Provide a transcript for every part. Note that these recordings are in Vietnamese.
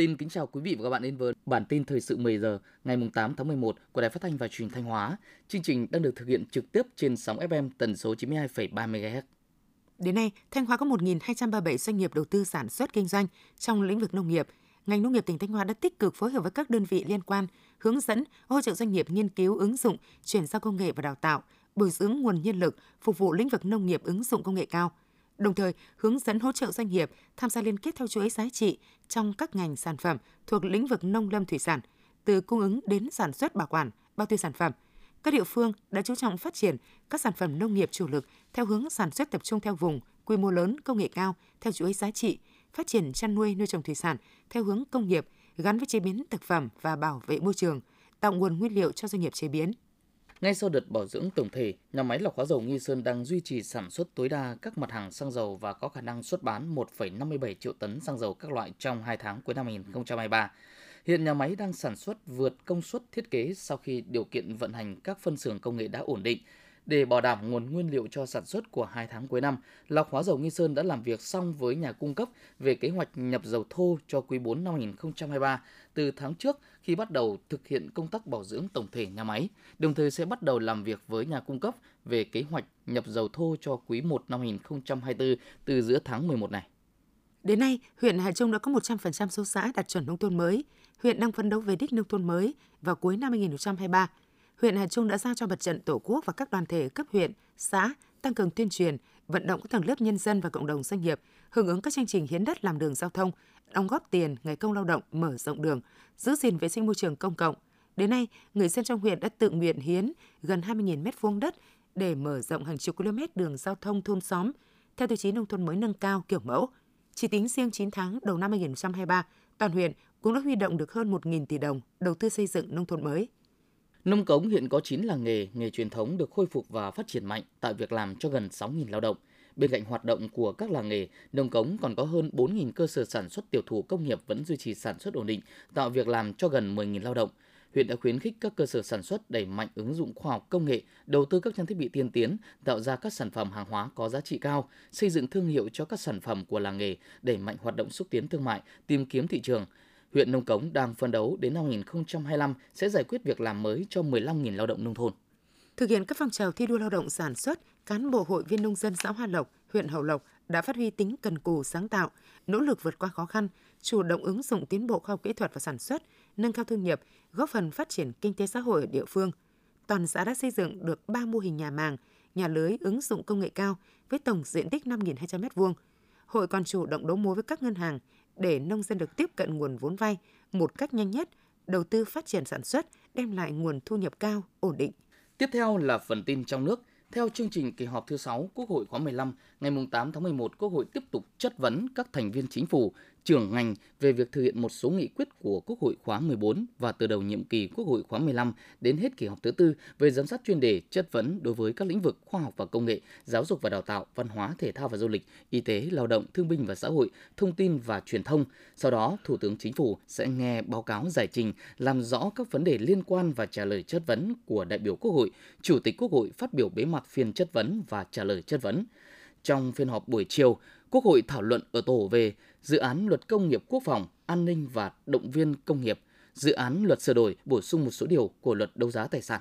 Xin kính chào quý vị và các bạn đến với bản tin thời sự 10 giờ ngày 8 tháng 11 của Đài Phát thanh và Truyền thanh Hóa. Chương trình đang được thực hiện trực tiếp trên sóng FM tần số 92,3 MHz. Đến nay, Thanh Hóa có 1.237 doanh nghiệp đầu tư sản xuất kinh doanh trong lĩnh vực nông nghiệp. Ngành nông nghiệp tỉnh Thanh Hóa đã tích cực phối hợp với các đơn vị liên quan, hướng dẫn, hỗ trợ doanh nghiệp nghiên cứu ứng dụng, chuyển giao công nghệ và đào tạo, bồi dưỡng nguồn nhân lực phục vụ lĩnh vực nông nghiệp ứng dụng công nghệ cao – đồng thời hướng dẫn hỗ trợ doanh nghiệp tham gia liên kết theo chuỗi giá trị trong các ngành sản phẩm thuộc lĩnh vực nông lâm thủy sản, từ cung ứng đến sản xuất bảo quản, bao tiêu sản phẩm. Các địa phương đã chú trọng phát triển các sản phẩm nông nghiệp chủ lực theo hướng sản xuất tập trung theo vùng, quy mô lớn, công nghệ cao theo chuỗi giá trị, phát triển chăn nuôi nuôi trồng thủy sản theo hướng công nghiệp gắn với chế biến thực phẩm và bảo vệ môi trường, tạo nguồn nguyên liệu cho doanh nghiệp chế biến. Ngay sau đợt bảo dưỡng tổng thể, nhà máy lọc hóa dầu Nghi Sơn đang duy trì sản xuất tối đa các mặt hàng xăng dầu và có khả năng xuất bán 1,57 triệu tấn xăng dầu các loại trong 2 tháng cuối năm 2023. Hiện nhà máy đang sản xuất vượt công suất thiết kế sau khi điều kiện vận hành các phân xưởng công nghệ đã ổn định. Để bảo đảm nguồn nguyên liệu cho sản xuất của hai tháng cuối năm, Lọc Hóa Dầu Nghi Sơn đã làm việc xong với nhà cung cấp về kế hoạch nhập dầu thô cho quý 4 năm 2023 từ tháng trước khi bắt đầu thực hiện công tác bảo dưỡng tổng thể nhà máy, đồng thời sẽ bắt đầu làm việc với nhà cung cấp về kế hoạch nhập dầu thô cho quý 1 năm 2024 từ giữa tháng 11 này. Đến nay, huyện Hà Trung đã có 100% số xã đạt chuẩn nông thôn mới. Huyện đang phấn đấu về đích nông thôn mới vào cuối năm 2023 huyện Hà Trung đã giao cho Mặt trận Tổ quốc và các đoàn thể cấp huyện, xã tăng cường tuyên truyền, vận động các tầng lớp nhân dân và cộng đồng doanh nghiệp hưởng ứng các chương trình hiến đất làm đường giao thông, đóng góp tiền ngày công lao động mở rộng đường, giữ gìn vệ sinh môi trường công cộng. Đến nay, người dân trong huyện đã tự nguyện hiến gần 20.000 mét vuông đất để mở rộng hàng chục km đường giao thông thôn xóm theo tiêu chí nông thôn mới nâng cao kiểu mẫu. Chỉ tính riêng 9 tháng đầu năm 2023, toàn huyện cũng đã huy động được hơn 1.000 tỷ đồng đầu tư xây dựng nông thôn mới. Nông Cống hiện có 9 làng nghề, nghề truyền thống được khôi phục và phát triển mạnh, tạo việc làm cho gần 6.000 lao động. Bên cạnh hoạt động của các làng nghề, Nông Cống còn có hơn 4.000 cơ sở sản xuất tiểu thủ công nghiệp vẫn duy trì sản xuất ổn định, tạo việc làm cho gần 10.000 lao động. Huyện đã khuyến khích các cơ sở sản xuất đẩy mạnh ứng dụng khoa học công nghệ, đầu tư các trang thiết bị tiên tiến, tạo ra các sản phẩm hàng hóa có giá trị cao, xây dựng thương hiệu cho các sản phẩm của làng nghề, đẩy mạnh hoạt động xúc tiến thương mại, tìm kiếm thị trường, huyện Nông Cống đang phân đấu đến năm 2025 sẽ giải quyết việc làm mới cho 15.000 lao động nông thôn. Thực hiện các phong trào thi đua lao động sản xuất, cán bộ hội viên nông dân xã Hoa Lộc, huyện Hậu Lộc đã phát huy tính cần cù sáng tạo, nỗ lực vượt qua khó khăn, chủ động ứng dụng tiến bộ khoa học kỹ thuật và sản xuất, nâng cao thu nhập, góp phần phát triển kinh tế xã hội ở địa phương. Toàn xã đã xây dựng được 3 mô hình nhà màng, nhà lưới ứng dụng công nghệ cao với tổng diện tích 5.200 m2. Hội còn chủ động đấu mối với các ngân hàng để nông dân được tiếp cận nguồn vốn vay một cách nhanh nhất, đầu tư phát triển sản xuất, đem lại nguồn thu nhập cao, ổn định. Tiếp theo là phần tin trong nước. Theo chương trình kỳ họp thứ 6 Quốc hội khóa 15, ngày 8 tháng 11, Quốc hội tiếp tục chất vấn các thành viên chính phủ trưởng ngành về việc thực hiện một số nghị quyết của Quốc hội khóa 14 và từ đầu nhiệm kỳ Quốc hội khóa 15 đến hết kỳ họp thứ tư về giám sát chuyên đề chất vấn đối với các lĩnh vực khoa học và công nghệ, giáo dục và đào tạo, văn hóa, thể thao và du lịch, y tế, lao động, thương binh và xã hội, thông tin và truyền thông. Sau đó, Thủ tướng Chính phủ sẽ nghe báo cáo giải trình, làm rõ các vấn đề liên quan và trả lời chất vấn của đại biểu Quốc hội. Chủ tịch Quốc hội phát biểu bế mạc phiên chất vấn và trả lời chất vấn. Trong phiên họp buổi chiều, Quốc hội thảo luận ở tổ về dự án luật công nghiệp quốc phòng, an ninh và động viên công nghiệp, dự án luật sửa đổi bổ sung một số điều của luật đấu giá tài sản.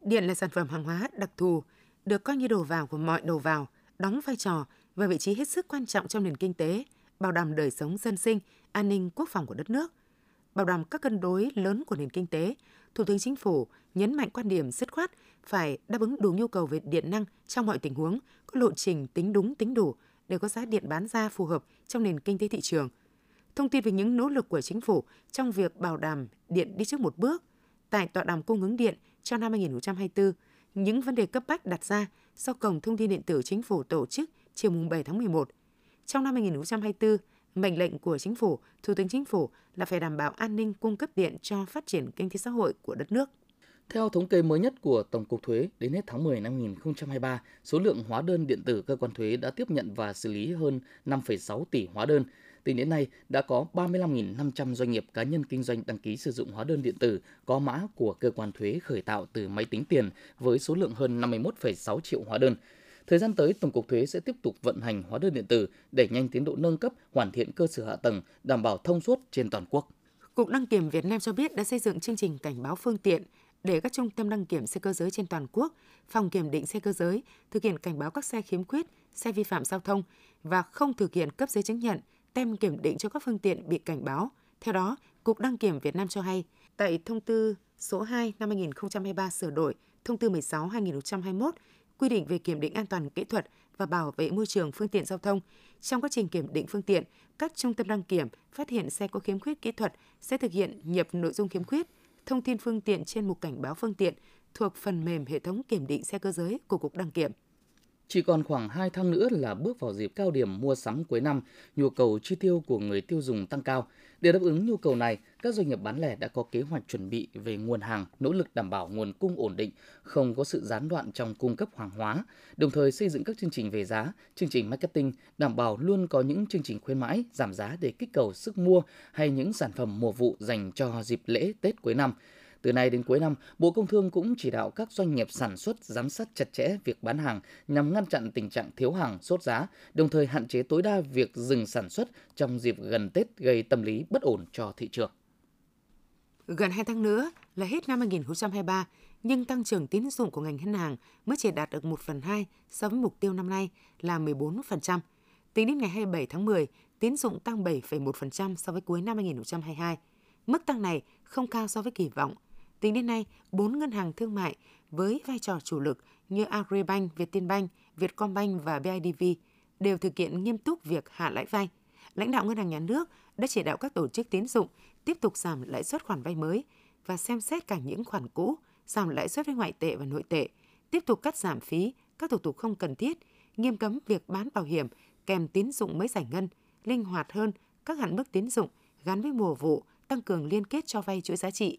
Điện là sản phẩm hàng hóa đặc thù, được coi như đầu vào của mọi đầu vào, đóng vai trò và vị trí hết sức quan trọng trong nền kinh tế, bảo đảm đời sống dân sinh, an ninh quốc phòng của đất nước, bảo đảm các cân đối lớn của nền kinh tế, Thủ tướng Chính phủ nhấn mạnh quan điểm dứt khoát phải đáp ứng đủ nhu cầu về điện năng trong mọi tình huống, có lộ trình tính đúng tính đủ để có giá điện bán ra phù hợp trong nền kinh tế thị trường. Thông tin về những nỗ lực của chính phủ trong việc bảo đảm điện đi trước một bước tại tọa đàm cung ứng điện cho năm 2024, những vấn đề cấp bách đặt ra do Cổng Thông tin Điện tử Chính phủ tổ chức chiều 7 tháng 11. Trong năm 2024, mệnh lệnh của Chính phủ, Thủ tướng Chính phủ là phải đảm bảo an ninh cung cấp điện cho phát triển kinh tế xã hội của đất nước. Theo thống kê mới nhất của Tổng cục Thuế, đến hết tháng 10 năm 2023, số lượng hóa đơn điện tử cơ quan thuế đã tiếp nhận và xử lý hơn 5,6 tỷ hóa đơn. Tính đến nay, đã có 35.500 doanh nghiệp cá nhân kinh doanh đăng ký sử dụng hóa đơn điện tử có mã của cơ quan thuế khởi tạo từ máy tính tiền với số lượng hơn 51,6 triệu hóa đơn. Thời gian tới, Tổng cục Thuế sẽ tiếp tục vận hành hóa đơn điện tử, đẩy nhanh tiến độ nâng cấp, hoàn thiện cơ sở hạ tầng, đảm bảo thông suốt trên toàn quốc. Cục Đăng kiểm Việt Nam cho biết đã xây dựng chương trình cảnh báo phương tiện để các trung tâm đăng kiểm xe cơ giới trên toàn quốc, phòng kiểm định xe cơ giới thực hiện cảnh báo các xe khiếm khuyết, xe vi phạm giao thông và không thực hiện cấp giấy chứng nhận, tem kiểm định cho các phương tiện bị cảnh báo. Theo đó, Cục Đăng kiểm Việt Nam cho hay, tại thông tư số 2 năm 2023 sửa đổi, thông tư 16 2021 quy định về kiểm định an toàn kỹ thuật và bảo vệ môi trường phương tiện giao thông. Trong quá trình kiểm định phương tiện, các trung tâm đăng kiểm phát hiện xe có khiếm khuyết kỹ thuật sẽ thực hiện nhập nội dung khiếm khuyết, thông tin phương tiện trên mục cảnh báo phương tiện thuộc phần mềm hệ thống kiểm định xe cơ giới của Cục Đăng kiểm. Chỉ còn khoảng 2 tháng nữa là bước vào dịp cao điểm mua sắm cuối năm, nhu cầu chi tiêu của người tiêu dùng tăng cao. Để đáp ứng nhu cầu này, các doanh nghiệp bán lẻ đã có kế hoạch chuẩn bị về nguồn hàng, nỗ lực đảm bảo nguồn cung ổn định, không có sự gián đoạn trong cung cấp hàng hóa, đồng thời xây dựng các chương trình về giá, chương trình marketing đảm bảo luôn có những chương trình khuyến mãi, giảm giá để kích cầu sức mua hay những sản phẩm mùa vụ dành cho dịp lễ Tết cuối năm. Từ nay đến cuối năm, Bộ Công Thương cũng chỉ đạo các doanh nghiệp sản xuất giám sát chặt chẽ việc bán hàng nhằm ngăn chặn tình trạng thiếu hàng, sốt giá, đồng thời hạn chế tối đa việc dừng sản xuất trong dịp gần Tết gây tâm lý bất ổn cho thị trường. Gần 2 tháng nữa là hết năm 2023, nhưng tăng trưởng tín dụng của ngành ngân hàng mới chỉ đạt được 1 phần 2 so với mục tiêu năm nay là 14%. Tính đến ngày 27 tháng 10, tín dụng tăng 7,1% so với cuối năm 2022. Mức tăng này không cao so với kỳ vọng – Tính đến nay, 4 ngân hàng thương mại với vai trò chủ lực như Agribank, Vietinbank, Vietcombank và BIDV đều thực hiện nghiêm túc việc hạ lãi vay. Lãnh đạo ngân hàng nhà nước đã chỉ đạo các tổ chức tín dụng tiếp tục giảm lãi suất khoản vay mới và xem xét cả những khoản cũ, giảm lãi suất với ngoại tệ và nội tệ, tiếp tục cắt giảm phí, các thủ tục không cần thiết, nghiêm cấm việc bán bảo hiểm kèm tín dụng mới giải ngân, linh hoạt hơn các hạn mức tín dụng gắn với mùa vụ, tăng cường liên kết cho vay chuỗi giá trị.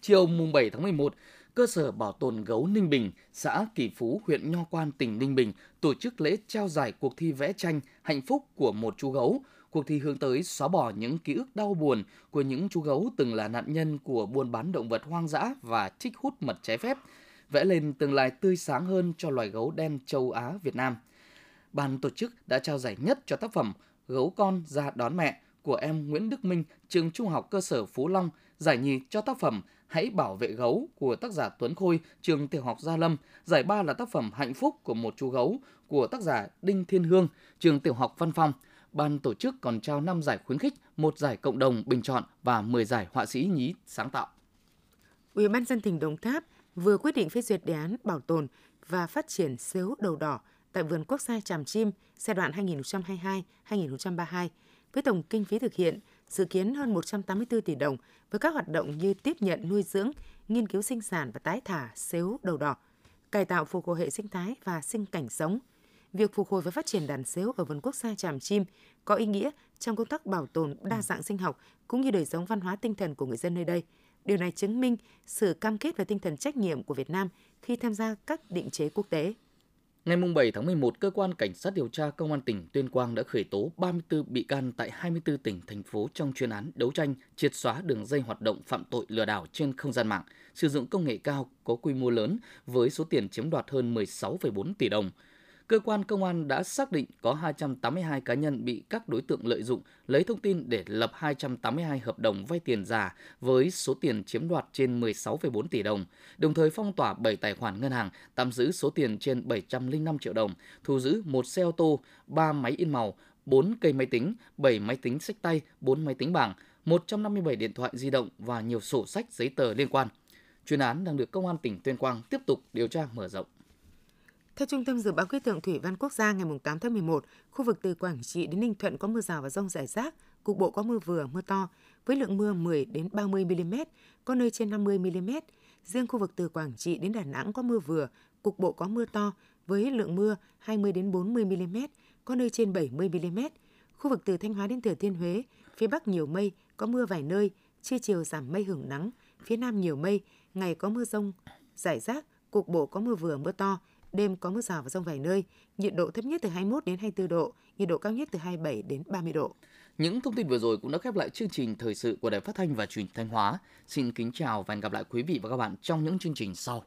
Chiều mùng 7 tháng 11, cơ sở bảo tồn gấu Ninh Bình, xã Kỳ Phú, huyện Nho Quan, tỉnh Ninh Bình tổ chức lễ trao giải cuộc thi vẽ tranh Hạnh phúc của một chú gấu. Cuộc thi hướng tới xóa bỏ những ký ức đau buồn của những chú gấu từng là nạn nhân của buôn bán động vật hoang dã và trích hút mật trái phép, vẽ lên tương lai tươi sáng hơn cho loài gấu đen châu Á Việt Nam. Ban tổ chức đã trao giải nhất cho tác phẩm Gấu con ra đón mẹ của em Nguyễn Đức Minh, trường Trung học cơ sở Phú Long, giải nhì cho tác phẩm Hãy bảo vệ gấu của tác giả Tuấn Khôi, trường tiểu học Gia Lâm. Giải ba là tác phẩm Hạnh phúc của một chú gấu của tác giả Đinh Thiên Hương, trường tiểu học Văn Phong. Ban tổ chức còn trao 5 giải khuyến khích, một giải cộng đồng bình chọn và 10 giải họa sĩ nhí sáng tạo. Ủy ban dân tỉnh Đồng Tháp vừa quyết định phê duyệt đề án bảo tồn và phát triển xếu đầu đỏ tại vườn quốc gia Tràm Chim giai đoạn 2022-2032 với tổng kinh phí thực hiện dự kiến hơn 184 tỷ đồng với các hoạt động như tiếp nhận nuôi dưỡng, nghiên cứu sinh sản và tái thả xếu đầu đỏ, cải tạo phục hồi hệ sinh thái và sinh cảnh sống. Việc phục hồi và phát triển đàn xếu ở vườn quốc gia Tràm Chim có ý nghĩa trong công tác bảo tồn đa dạng sinh học cũng như đời sống văn hóa tinh thần của người dân nơi đây. Điều này chứng minh sự cam kết và tinh thần trách nhiệm của Việt Nam khi tham gia các định chế quốc tế. Ngày 7 tháng 11, Cơ quan Cảnh sát điều tra Công an tỉnh Tuyên Quang đã khởi tố 34 bị can tại 24 tỉnh, thành phố trong chuyên án đấu tranh triệt xóa đường dây hoạt động phạm tội lừa đảo trên không gian mạng, sử dụng công nghệ cao có quy mô lớn với số tiền chiếm đoạt hơn 16,4 tỷ đồng – cơ quan công an đã xác định có 282 cá nhân bị các đối tượng lợi dụng lấy thông tin để lập 282 hợp đồng vay tiền giả với số tiền chiếm đoạt trên 16,4 tỷ đồng, đồng thời phong tỏa 7 tài khoản ngân hàng, tạm giữ số tiền trên 705 triệu đồng, thu giữ một xe ô tô, 3 máy in màu, 4 cây máy tính, 7 máy tính sách tay, 4 máy tính bảng, 157 điện thoại di động và nhiều sổ sách giấy tờ liên quan. Chuyên án đang được Công an tỉnh Tuyên Quang tiếp tục điều tra mở rộng. Theo Trung tâm Dự báo Khí tượng Thủy văn Quốc gia ngày 8 tháng 11, khu vực từ Quảng Trị đến Ninh Thuận có mưa rào và rông rải rác, cục bộ có mưa vừa, mưa to, với lượng mưa 10 đến 30 mm, có nơi trên 50 mm. Riêng khu vực từ Quảng Trị đến Đà Nẵng có mưa vừa, cục bộ có mưa to, với lượng mưa 20 đến 40 mm, có nơi trên 70 mm. Khu vực từ Thanh Hóa đến Thừa Thiên Huế, phía Bắc nhiều mây, có mưa vài nơi, trưa chiều giảm mây hưởng nắng, phía Nam nhiều mây, ngày có mưa rông, rải rác, cục bộ có mưa vừa mưa to, Đêm có mưa rào và rông vài nơi, nhiệt độ thấp nhất từ 21 đến 24 độ, nhiệt độ cao nhất từ 27 đến 30 độ. Những thông tin vừa rồi cũng đã khép lại chương trình thời sự của Đài Phát thanh và Truyền thanh Hóa. Xin kính chào và hẹn gặp lại quý vị và các bạn trong những chương trình sau.